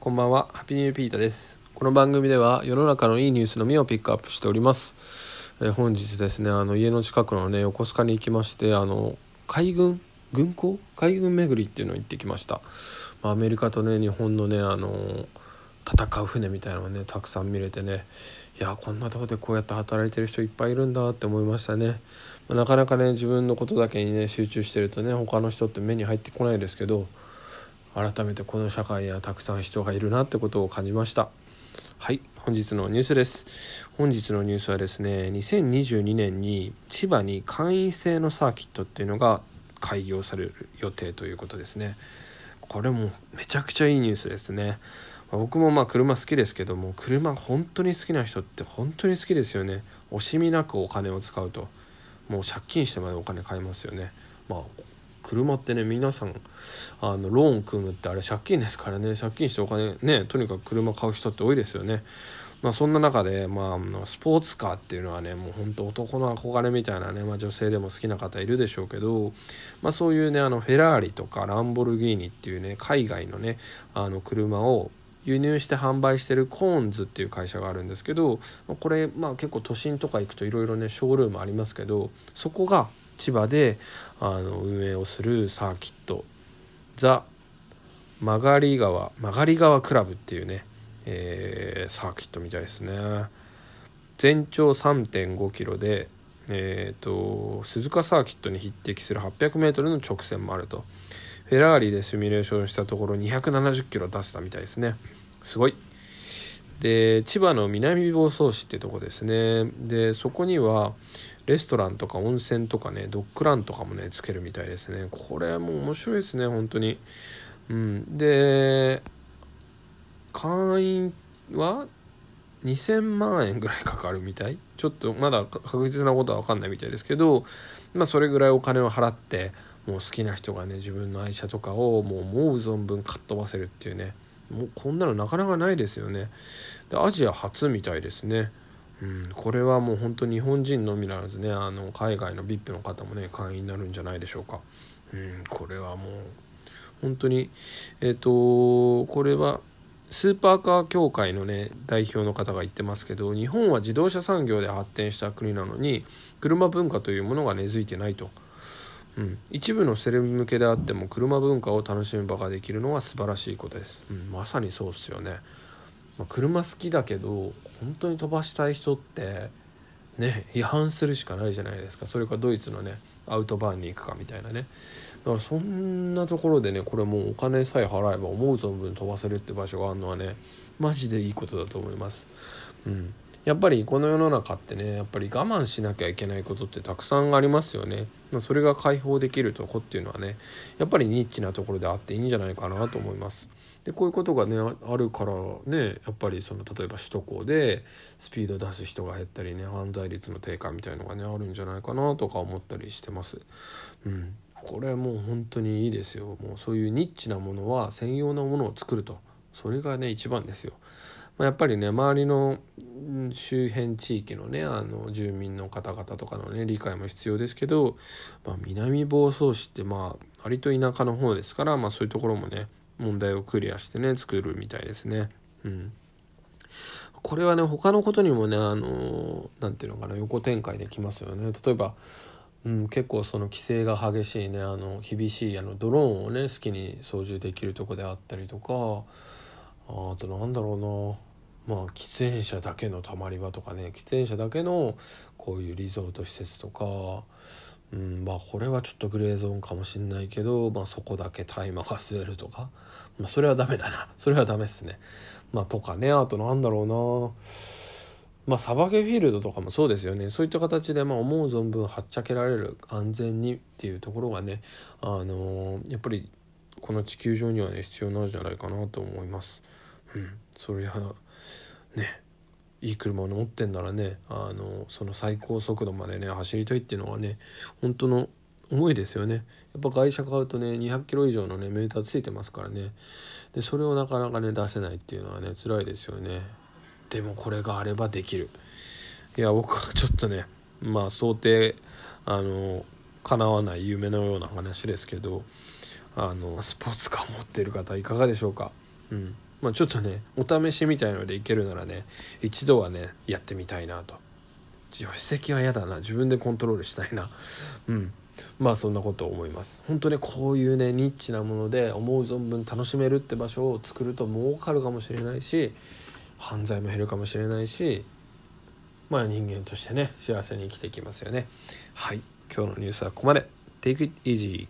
こんばんは、ハッピーニューピータです。この番組では世の中のいいニュースのみをピックアップしております。えー本日ですね、あの家の近くのね横須賀に行きまして、あの海軍？軍港？海軍巡りっていうのを行ってきました。まあ、アメリカとね日本のねあの戦う船みたいなのをねたくさん見れてね、いやこんなとこでこうやって働いてる人いっぱいいるんだって思いましたね。まあなかなかね自分のことだけにね集中してるとね他の人って目に入ってこないですけど。改めてこの社会にはたくさん人がいるなってことを感じました。はい本日のニュースです。本日のニュースはですね2022年に千葉に会員制のサーキットっていうのが開業される予定ということですね。これもめちゃくちゃいいニュースですね。ま僕もまあ車好きですけども車本当に好きな人って本当に好きですよね。惜しみなくお金を使うと。もう借金してまでお金買いますよね。まあ車ってね皆さんあのローン組むってあれ借金ですからね借金してお金ねとにかく車買う人って多いですよね。まあ、そんな中で、まあ、スポーツカーっていうのはねもう本当男の憧れみたいなね、まあ、女性でも好きな方いるでしょうけど、まあ、そういうねあのフェラーリとかランボルギーニっていうね海外のねあの車を輸入して販売してるコーンズっていう会社があるんですけどこれ、まあ、結構都心とか行くといろいろねショールームありますけどそこが千葉であの運営をするサーキット。ザ・曲がり川曲がり川クラブっていうね、えーサーキットみたいですね。全長3 5キロで、えー、と鈴鹿サーキットに匹敵する 800m の直線もあると。フェラーリでシミュレーションしたところ270キロ出したみたいですね。すごい。で千葉の南房総市ってとこですね。でそこにはレストランとか温泉とかねドッグランとかもねつけるみたいですね。これも面白いですね本当に。うん。で会員は2000万円ぐらいかかるみたい。ちょっとまだ確実なことは分かんないみたいですけどまあそれぐらいお金を払ってもう好きな人がね自分の愛車とかをもう思う存分かっ飛ばせるっていうね。もうこんなのなかなかないですよね。でアジア初みたいですね。うん、これはもう本当日本人のみならずねあの海外の VIP の方もね会員になるんじゃないでしょうか、うん、これはもう本当にえっ、とこれはスーパーカー協会のね代表の方が言ってますけど日本は自動車産業で発展した国なのに車文化というものが根付いてないと、うん、一部のセレブ向けであっても車文化を楽しむ場ができるのは素晴らしいことです、うん、まさにそうですよね。まあ、車好きだけど本当に飛ばしたい人ってね違反するしかないじゃないですか。それかドイツのねアウトバーンに行くかみたいなね。だからそんなところでねこれもうお金さえ払えば思う存分飛ばせるって場所があるのはねマジでいいことだと思います。うん。やっぱりこの世の中ってねやっぱり我慢しなきゃいけないことってたくさんありますよね。まそれが解放できるとこっていうのはねやっぱりニッチなところであっていいんじゃないかなと思います。でこういうことがねあるからねやっぱりその例えば首都高でスピード出す人が減ったりね犯罪率の低下みたいのがねあるんじゃないかなとか思ったりしてます。うん。これもう本当にいいですよ。もうそういうニッチなものは専用のものを作ると。それがね一番ですよ。まやっぱりね周りの周辺地域のねあの住民の方々とかのね理解も必要ですけど、まあ、南房総市ってまあ割と田舎の方ですから、まあ、そういうところもね問題をクリアしてね作るみたいですね。うん。これはね他のことにもねあのなんていうのかな横展開できますよね。例えば、うん、結構その規制が激しいねあの厳しいあのドローンをね好きに操縦できるとこであったりとかあとなんだろうな。まあ喫煙者だけのたまり場とかね喫煙者だけのこういうリゾート施設とか、うん、まあこれはちょっとグレーゾーンかもしんないけど、まあ、そこだけ大麻が吸えるとか、まあ、それはダメだな それはダメっすね。まあ、とかねあとなんだろうなまあサバゲフィールドとかもそうですよねそういった形でまあ思う存分はっちゃけられる安全にっていうところがねあのーやっぱりこの地球上にはね必要なんじゃないかなと思います。うん、そりゃねいい車を持ってんならねあのその最高速度までね走りたいっていうのはね本当の思いですよね。やっぱ外車買うとね200キロ以上のねメーターついてますからね。でそれをなかなかね出せないっていうのはね辛いですよね。でもこれがあればできる。いや僕はちょっとねまあ想定あの叶わない夢のような話ですけどあのスポーツカー持ってる方いかがでしょうか？うん。まあ、ちょっとねお試しみたいのでいけるならね一度はねやってみたいなと。助手席は嫌だな。自分でコントロールしたいな。うん。まあそんなことを思います。本当ねこういうねニッチなもので思う存分楽しめるって場所を作ると儲かるかもしれないし犯罪も減るかもしれないしまあ人間としてね幸せに生きていきますよね。はい。今日のニュースはここまで。Take it easy